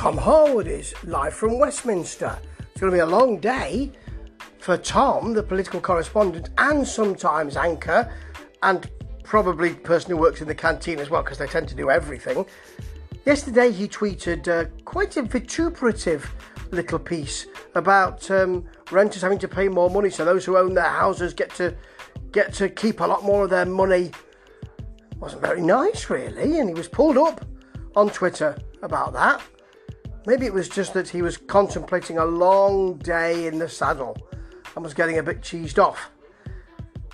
Tom Harwood is live from Westminster. It's going to be a long day for Tom, the political correspondent and sometimes anchor, and probably person who works in the canteen as well, because they tend to do everything. Yesterday he tweeted uh, quite a vituperative little piece about um, renters having to pay more money, so those who own their houses get to get to keep a lot more of their money. Wasn't very nice, really, and he was pulled up on Twitter about that. Maybe it was just that he was contemplating a long day in the saddle and was getting a bit cheesed off.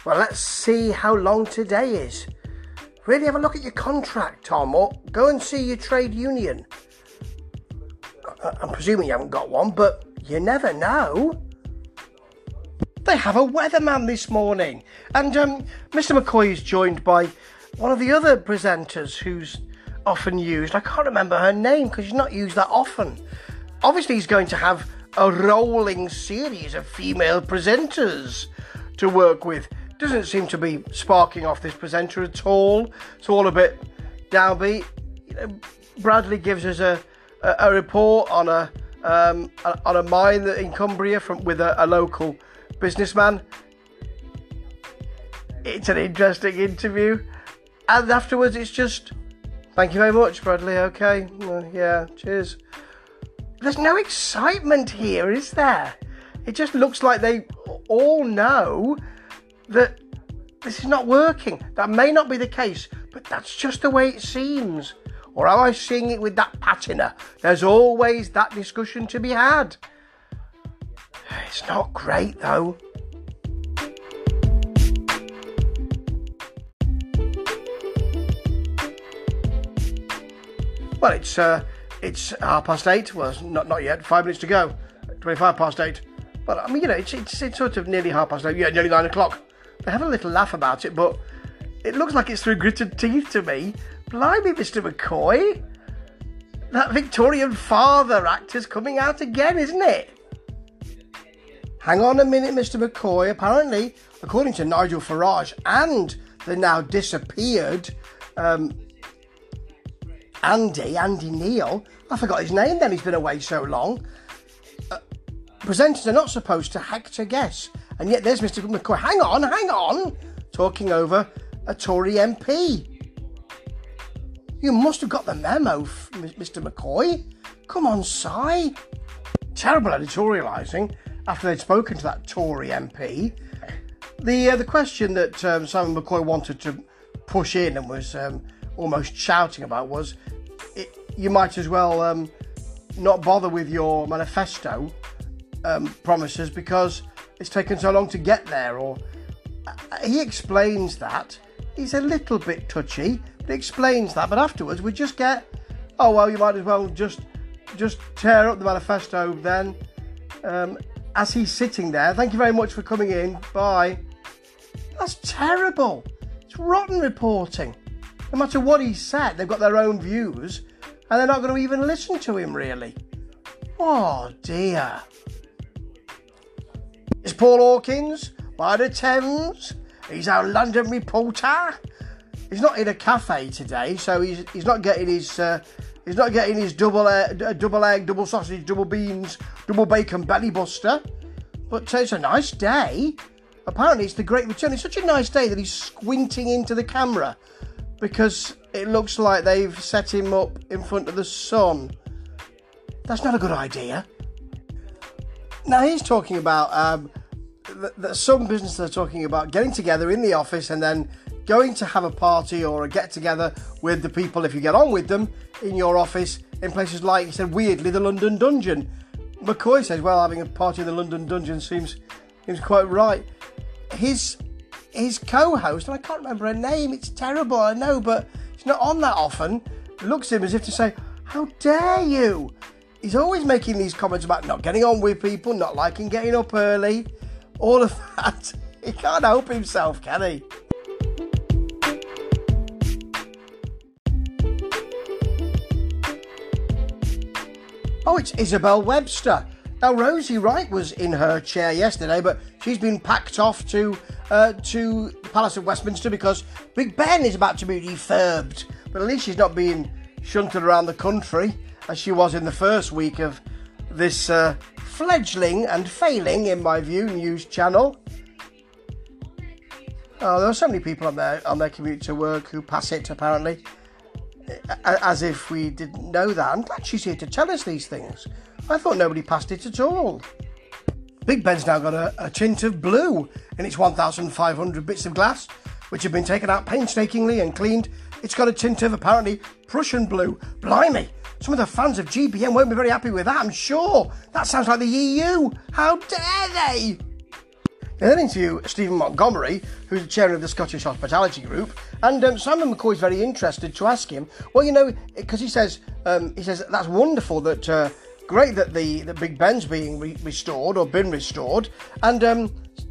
Well, let's see how long today is. Really have a look at your contract, Tom, or go and see your trade union. I'm presuming you haven't got one, but you never know. They have a weatherman this morning, and um, Mr. McCoy is joined by one of the other presenters who's often used. I can't remember her name because she's not used that often. Obviously, he's going to have a rolling series of female presenters to work with. Doesn't seem to be sparking off this presenter at all. It's all a bit downbeat. You know, Bradley gives us a, a, a report on a, um, a, on a mine in Cumbria from with a, a local businessman. It's an interesting interview, and afterwards it's just thank you very much, Bradley. Okay, yeah, cheers. There's no excitement here, is there? It just looks like they all know that this is not working. That may not be the case, but that's just the way it seems. Or am I seeing it with that patina? There's always that discussion to be had. It's not great though. Well, it's uh, it's half past eight. Well, not not yet. Five minutes to go. Twenty-five past eight. But I mean, you know, it's, it's, it's sort of nearly half past eight. Yeah, nearly nine o'clock. They have a little laugh about it, but it looks like it's through gritted teeth to me. Blimey, Mr. McCoy. That Victorian father actor's coming out again, isn't it? Hang on a minute, Mr. McCoy. Apparently, according to Nigel Farage and the now disappeared um, Andy, Andy Neil, I forgot his name then, he's been away so long. Uh, presenters are not supposed to hack to guess. And yet there's Mr. McCoy. Hang on, hang on. Talking over a Tory MP. You must have got the memo, Mr. McCoy. Come on, Si. Terrible editorialising after they'd spoken to that Tory MP. The uh, the question that um, Simon McCoy wanted to push in and was um, almost shouting about was, it, you might as well um, not bother with your manifesto um, promises because it's taken so long to get there. Or uh, he explains that he's a little bit touchy, but he explains that. But afterwards, we just get, oh well, you might as well just just tear up the manifesto then. Um, as he's sitting there, thank you very much for coming in. Bye. That's terrible. It's rotten reporting. No matter what he said, they've got their own views, and they're not going to even listen to him, really. Oh dear. It's Paul Hawkins by the Thames. He's our London reporter. He's not in a cafe today, so he's he's not getting his uh, he's not getting his double egg, uh, double egg, double sausage, double beans, double bacon belly buster. But uh, it's a nice day. Apparently, it's the Great Return. It's such a nice day that he's squinting into the camera because it looks like they've set him up in front of the sun. That's not a good idea. Now he's talking about um, that, some businesses are talking about getting together in the office and then going to have a party or a get together with the people if you get on with them in your office in places like he said weirdly the London Dungeon. McCoy says, well, having a party in the London Dungeon seems seems quite right. His his co-host, and I can't remember her name. It's terrible, I know, but she's not on that often. Looks at him as if to say, "How dare you!" he's always making these comments about not getting on with people, not liking getting up early, all of that. He can't help himself, can he? Oh, it's Isabel Webster. Now, Rosie Wright was in her chair yesterday, but she's been packed off to uh, to the Palace of Westminster because Big Ben is about to be refurbed. But at least she's not being shunted around the country as she was in the first week of this uh, fledgling and failing, in my view, news channel. Oh, there are so many people on their on their commute to work who pass it apparently, as if we didn't know that. I'm glad she's here to tell us these things. I thought nobody passed it at all. Big Ben's now got a, a tint of blue in its 1,500 bits of glass, which have been taken out painstakingly and cleaned. It's got a tint of apparently Prussian blue. Blimey! Some of the fans of GBN won't be very happy with that, I'm sure. That sounds like the EU. How dare they? They then interview Stephen Montgomery, who's the chair of the Scottish Hospitality Group, and um, Simon McCoy is very interested to ask him. Well, you know, because he says um, he says that's wonderful that uh, great that the, the Big Ben's being re- restored or been restored, and um,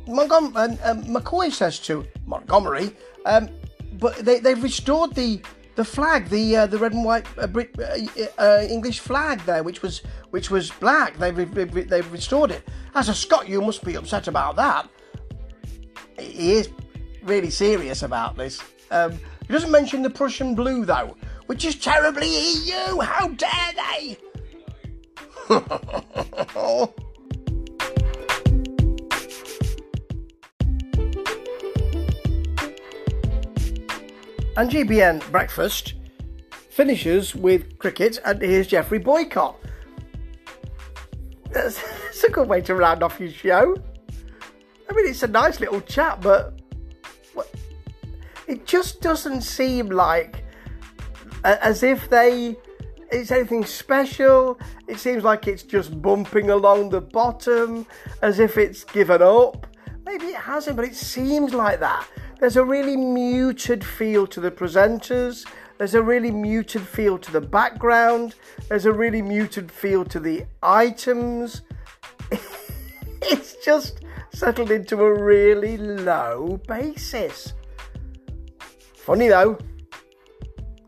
Montgom- um, um, McCoy says to Montgomery, um, but they, they've restored the the flag, the uh, the red and white uh, Brit, uh, uh, English flag there, which was which was black. They've they've restored it. As a Scot, you must be upset about that. He is really serious about this. Um, he doesn't mention the Prussian blue though, which is terribly EU. How dare they? And GBN Breakfast finishes with cricket, and here's Geoffrey Boycott. That's, that's a good way to round off your show. I mean, it's a nice little chat, but it just doesn't seem like as if they it's anything special. It seems like it's just bumping along the bottom, as if it's given up. Maybe it hasn't, but it seems like that. There's a really muted feel to the presenters. There's a really muted feel to the background. There's a really muted feel to the items. it's just settled into a really low basis. Funny though.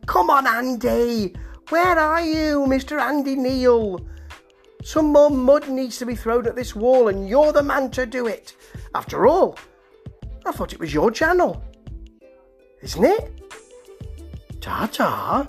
Come on, Andy. Where are you, Mr. Andy Neil? Some more mud needs to be thrown at this wall, and you're the man to do it. After all, I thought it was your channel. Isn't it? Ta ta.